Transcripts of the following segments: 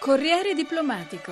Corriere diplomatico.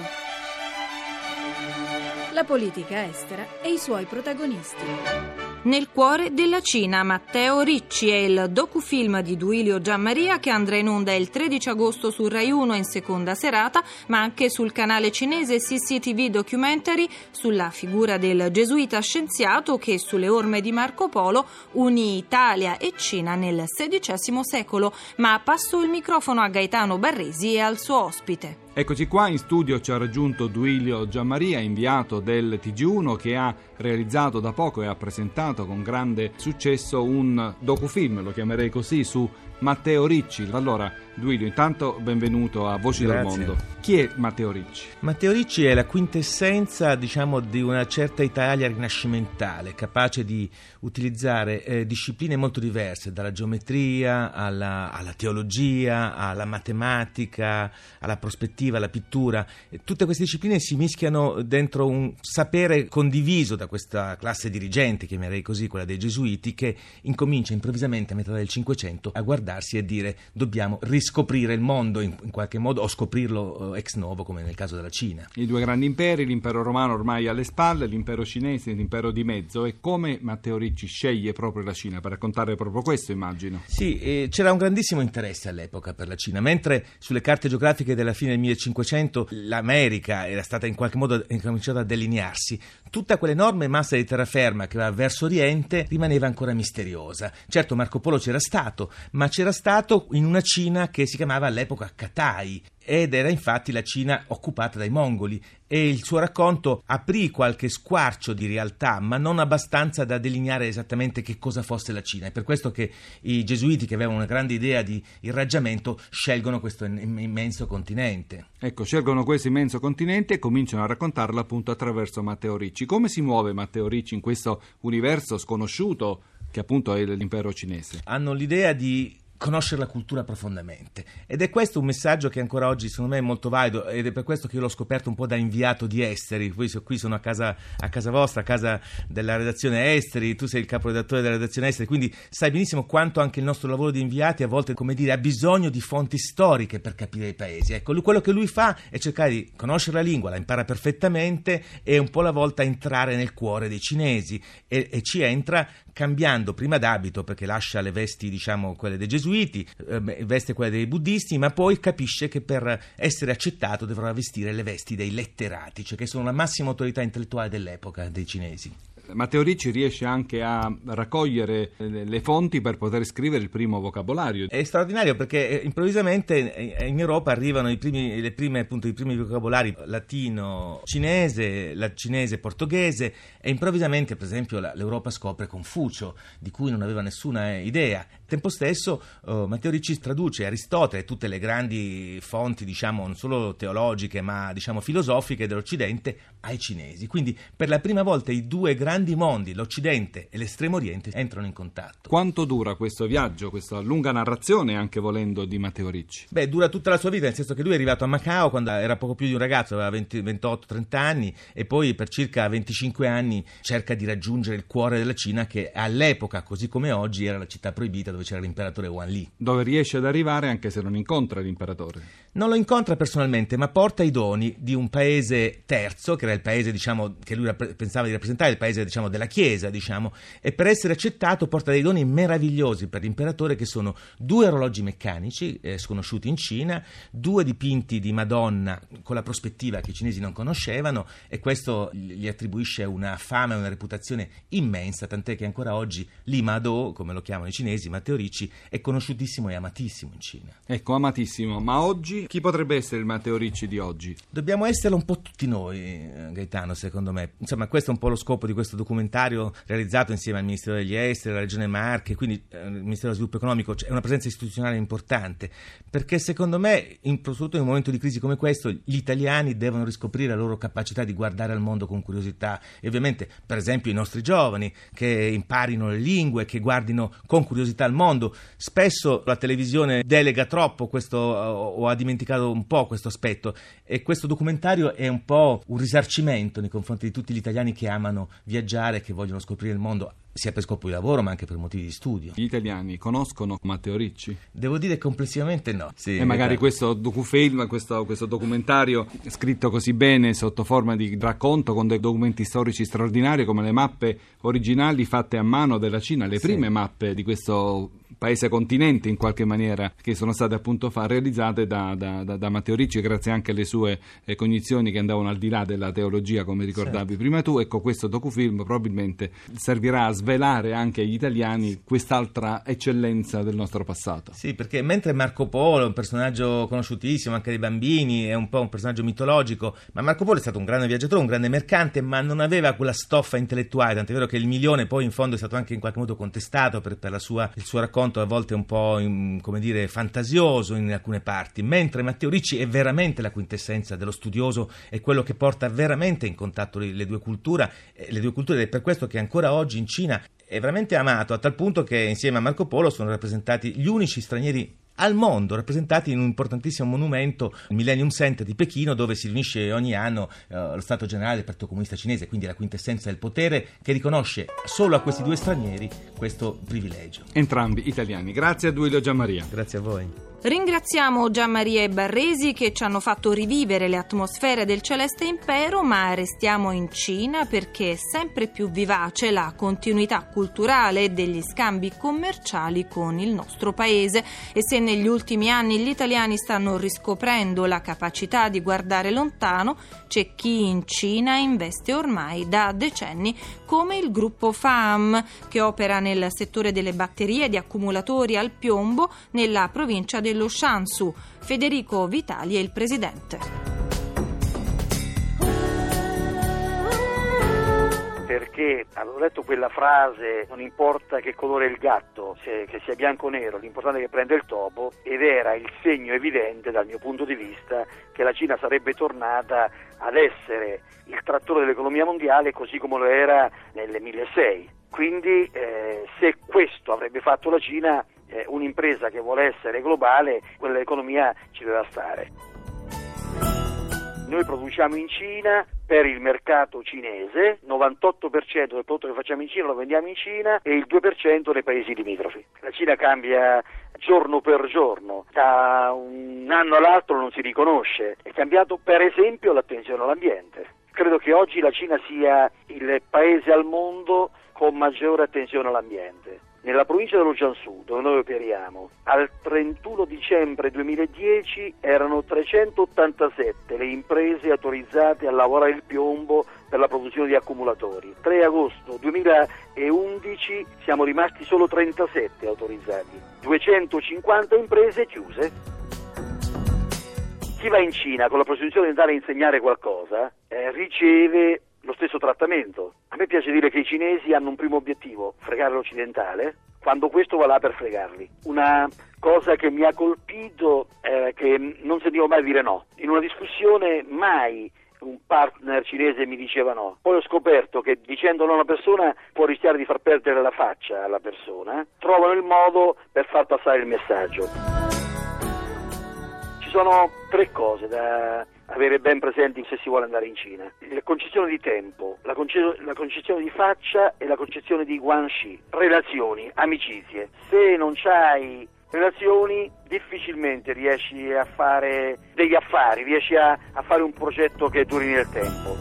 La politica estera e i suoi protagonisti. Nel cuore della Cina, Matteo Ricci è il docufilm di Duilio Giammaria che andrà in onda il 13 agosto su Rai 1 in seconda serata, ma anche sul canale cinese CCTV Documentary sulla figura del gesuita scienziato che sulle orme di Marco Polo unì Italia e Cina nel XVI secolo. Ma passo il microfono a Gaetano Barresi e al suo ospite. Eccoci qua, in studio ci ha raggiunto Duilio Giammaria, inviato del TG1 che ha realizzato da poco e ha presentato con grande successo un docufilm, lo chiamerei così, su Matteo Ricci. Allora, Duilio, intanto benvenuto a Voci Grazie. del Mondo. Chi è Matteo Ricci? Matteo Ricci è la quintessenza, diciamo, di una certa Italia rinascimentale, capace di utilizzare eh, discipline molto diverse, dalla geometria alla, alla, teologia, alla matematica, alla prospettiva, alla pittura. Tutte queste discipline si mischiano dentro un sapere condiviso da questa classe dirigente, chiamerei così, quella dei gesuiti, che incomincia improvvisamente a metà del Cinquecento a guardarsi e dire dobbiamo riscoprire il mondo in, in qualche modo o scoprirlo eh, ex novo come nel caso della Cina. I due grandi imperi, l'impero romano ormai alle spalle, l'impero cinese, l'impero di mezzo e come Matteo Ricci sceglie proprio la Cina per raccontare proprio questo immagino. Sì, eh, c'era un grandissimo interesse all'epoca per la Cina, mentre sulle carte geografiche della fine del 1500 l'America era stata in qualche modo cominciata a delinearsi, tutta quell'enorme massa di terraferma che va verso oriente rimaneva ancora misteriosa. Certo Marco Polo c'era stato, ma c'era stato in una Cina che si chiamava all'epoca Katai ed era infatti la Cina occupata dai mongoli e il suo racconto aprì qualche squarcio di realtà, ma non abbastanza da delineare esattamente che cosa fosse la Cina. È per questo che i gesuiti, che avevano una grande idea di irraggiamento, scelgono questo immenso continente. Ecco, scelgono questo immenso continente e cominciano a raccontarlo appunto attraverso Matteo Ricci. Come si muove Matteo Ricci in questo universo sconosciuto che appunto è l'impero cinese? Hanno l'idea di conoscere la cultura profondamente. Ed è questo un messaggio che ancora oggi secondo me è molto valido ed è per questo che io l'ho scoperto un po' da inviato di Esteri. Qui, qui sono a casa, a casa vostra, a casa della redazione Esteri. Tu sei il caporedattore della redazione Esteri quindi sai benissimo quanto anche il nostro lavoro di inviati a volte come dire ha bisogno di fonti storiche per capire i paesi. Ecco lui, quello che lui fa è cercare di conoscere la lingua la impara perfettamente e un po' alla volta entrare nel cuore dei cinesi. E, e ci entra cambiando prima d'abito perché lascia le vesti diciamo quelle dei gesuiti, eh, veste quelle dei buddisti, ma poi capisce che per essere accettato dovrà vestire le vesti dei letterati, cioè che sono la massima autorità intellettuale dell'epoca dei cinesi. Matteo Ricci riesce anche a raccogliere le fonti per poter scrivere il primo vocabolario. È straordinario perché eh, improvvisamente in Europa arrivano i primi, le prime, appunto, i primi vocabolari latino-cinese, la cinese-portoghese e improvvisamente per esempio l'Europa scopre Confucio di cui non aveva nessuna idea. Tempo stesso uh, Matteo Ricci traduce Aristotele e tutte le grandi fonti diciamo non solo teologiche ma diciamo filosofiche dell'Occidente ai cinesi. Quindi per la prima volta i due grandi grandi mondi, l'Occidente e l'Estremo Oriente, entrano in contatto. Quanto dura questo viaggio, questa lunga narrazione, anche volendo, di Matteo Ricci? Beh, dura tutta la sua vita, nel senso che lui è arrivato a Macao quando era poco più di un ragazzo, aveva 28-30 anni, e poi per circa 25 anni cerca di raggiungere il cuore della Cina, che all'epoca, così come oggi, era la città proibita dove c'era l'imperatore Wan Li. Dove riesce ad arrivare anche se non incontra l'imperatore? Non lo incontra personalmente, ma porta i doni di un paese terzo, che era il paese diciamo, che lui pensava di rappresentare, il paese diciamo, della Chiesa, diciamo, e per essere accettato porta dei doni meravigliosi per l'imperatore che sono due orologi meccanici eh, sconosciuti in Cina, due dipinti di Madonna con la prospettiva che i cinesi non conoscevano e questo gli attribuisce una fama e una reputazione immensa, tant'è che ancora oggi Li Mado, come lo chiamano i cinesi, Matteo Ricci, è conosciutissimo e amatissimo in Cina. Ecco, amatissimo, ma oggi chi potrebbe essere il Matteo Ricci di oggi? Dobbiamo esserlo un po' tutti noi, eh, Gaetano, secondo me. Insomma, questo è un po' lo scopo di questo documentario realizzato insieme al Ministero degli Esteri, alla Regione Marche, quindi eh, il Ministero dello Sviluppo Economico, cioè, è una presenza istituzionale importante, perché secondo me, in, soprattutto in un momento di crisi come questo, gli italiani devono riscoprire la loro capacità di guardare al mondo con curiosità e ovviamente, per esempio, i nostri giovani che imparino le lingue, che guardino con curiosità al mondo. Spesso la televisione delega troppo questo, o ha dimenticato un po' questo aspetto. E questo documentario è un po' un risarcimento nei confronti di tutti gli italiani che amano viaggiare, che vogliono scoprire il mondo sia per scopo di lavoro ma anche per motivi di studio. Gli italiani conoscono Matteo Ricci? Devo dire complessivamente no. Sì, e magari questo docufilm, questo, questo, documentario scritto così bene sotto forma di racconto con dei documenti storici straordinari come le mappe originali fatte a mano della Cina, le prime sì. mappe di questo paese continente in qualche maniera che sono state appunto fa, realizzate da, da, da, da, Matteo Ricci grazie anche alle sue eh, cognizioni che andavano al di là della teologia come ricordavi certo. prima tu ecco questo docufilm probabilmente servirà a svelare anche agli italiani quest'altra eccellenza del nostro passato sì perché mentre Marco Polo è un personaggio conosciutissimo anche dai bambini è un po' un personaggio mitologico ma Marco Polo è stato un grande viaggiatore un grande mercante ma non aveva quella stoffa intellettuale tant'è vero che il milione poi in fondo è stato anche in qualche modo contestato per, per sua, il suo racconto racconto a volte un po' in, come dire, fantasioso in alcune parti, mentre Matteo Ricci è veramente la quintessenza dello studioso, è quello che porta veramente in contatto le, le due culture, eh, le due culture ed è per questo che ancora oggi in Cina è veramente amato a tal punto che insieme a Marco Polo sono rappresentati gli unici stranieri al mondo, rappresentati in un importantissimo monumento, il Millennium Center di Pechino, dove si riunisce ogni anno eh, lo Stato Generale del Partito Comunista Cinese, quindi la quintessenza del potere, che riconosce solo a questi due stranieri questo privilegio. Entrambi italiani. Grazie a Duilio Gianmaria. Grazie a voi. Ringraziamo Gianmaria e Barresi che ci hanno fatto rivivere le atmosfere del Celeste Impero, ma restiamo in Cina perché è sempre più vivace la continuità culturale e degli scambi commerciali con il nostro paese. E se negli ultimi anni gli italiani stanno riscoprendo la capacità di guardare lontano, c'è chi in Cina investe ormai da decenni come il gruppo FAM che opera nel settore delle batterie di accumulatori al piombo nella provincia di dello Shansu. Federico Vitali è il presidente. perché avevo letto quella frase non importa che colore è il gatto, se, che sia bianco o nero, l'importante è che prenda il topo ed era il segno evidente dal mio punto di vista che la Cina sarebbe tornata ad essere il trattore dell'economia mondiale così come lo era nel 2006. Quindi eh, se questo avrebbe fatto la Cina eh, un'impresa che vuole essere globale, quell'economia ci deve stare. Noi produciamo in Cina per il mercato cinese, 98% del prodotto che facciamo in Cina lo vendiamo in Cina e il 2% nei paesi limitrofi. La Cina cambia giorno per giorno, da un anno all'altro non si riconosce. È cambiato per esempio l'attenzione all'ambiente. Credo che oggi la Cina sia il paese al mondo con maggiore attenzione all'ambiente. Nella provincia dello Jiangsu, dove noi operiamo, al 31 dicembre 2010 erano 387 le imprese autorizzate a lavorare il piombo per la produzione di accumulatori. 3 agosto 2011 siamo rimasti solo 37 autorizzati, 250 imprese chiuse. Chi va in Cina con la presunzione di andare a insegnare qualcosa eh, riceve lo stesso trattamento. A me piace dire che i cinesi hanno un primo obiettivo, fregare l'occidentale, quando questo va là per fregarli. Una cosa che mi ha colpito è che non sentivo mai dire no. In una discussione mai un partner cinese mi diceva no. Poi ho scoperto che dicendo no a una persona può rischiare di far perdere la faccia alla persona. Trovano il modo per far passare il messaggio. Ci sono tre cose da avere ben presenti se si vuole andare in Cina. La concezione di tempo, la, conce- la concezione di faccia e la concezione di guanxi, relazioni, amicizie. Se non c'hai relazioni difficilmente riesci a fare degli affari, riesci a, a fare un progetto che duri nel tempo.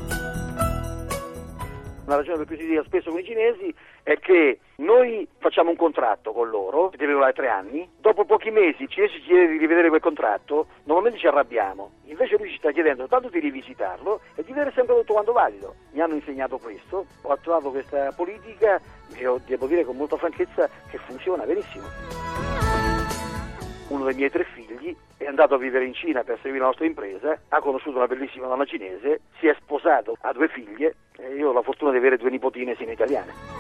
La ragione per cui si dica spesso con i cinesi è che noi facciamo un contratto con loro, che deve durare tre anni, dopo pochi mesi il cinese ci chiede di rivedere quel contratto, normalmente ci arrabbiamo, invece lui ci sta chiedendo tanto di rivisitarlo e di vedere sempre tutto quanto valido. Mi hanno insegnato questo, ho attuato questa politica e devo dire con molta franchezza che funziona benissimo uno dei miei tre figli è andato a vivere in Cina per seguire la nostra impresa, ha conosciuto una bellissima donna cinese, si è sposato, ha due figlie e io ho la fortuna di avere due nipotine sino italiane.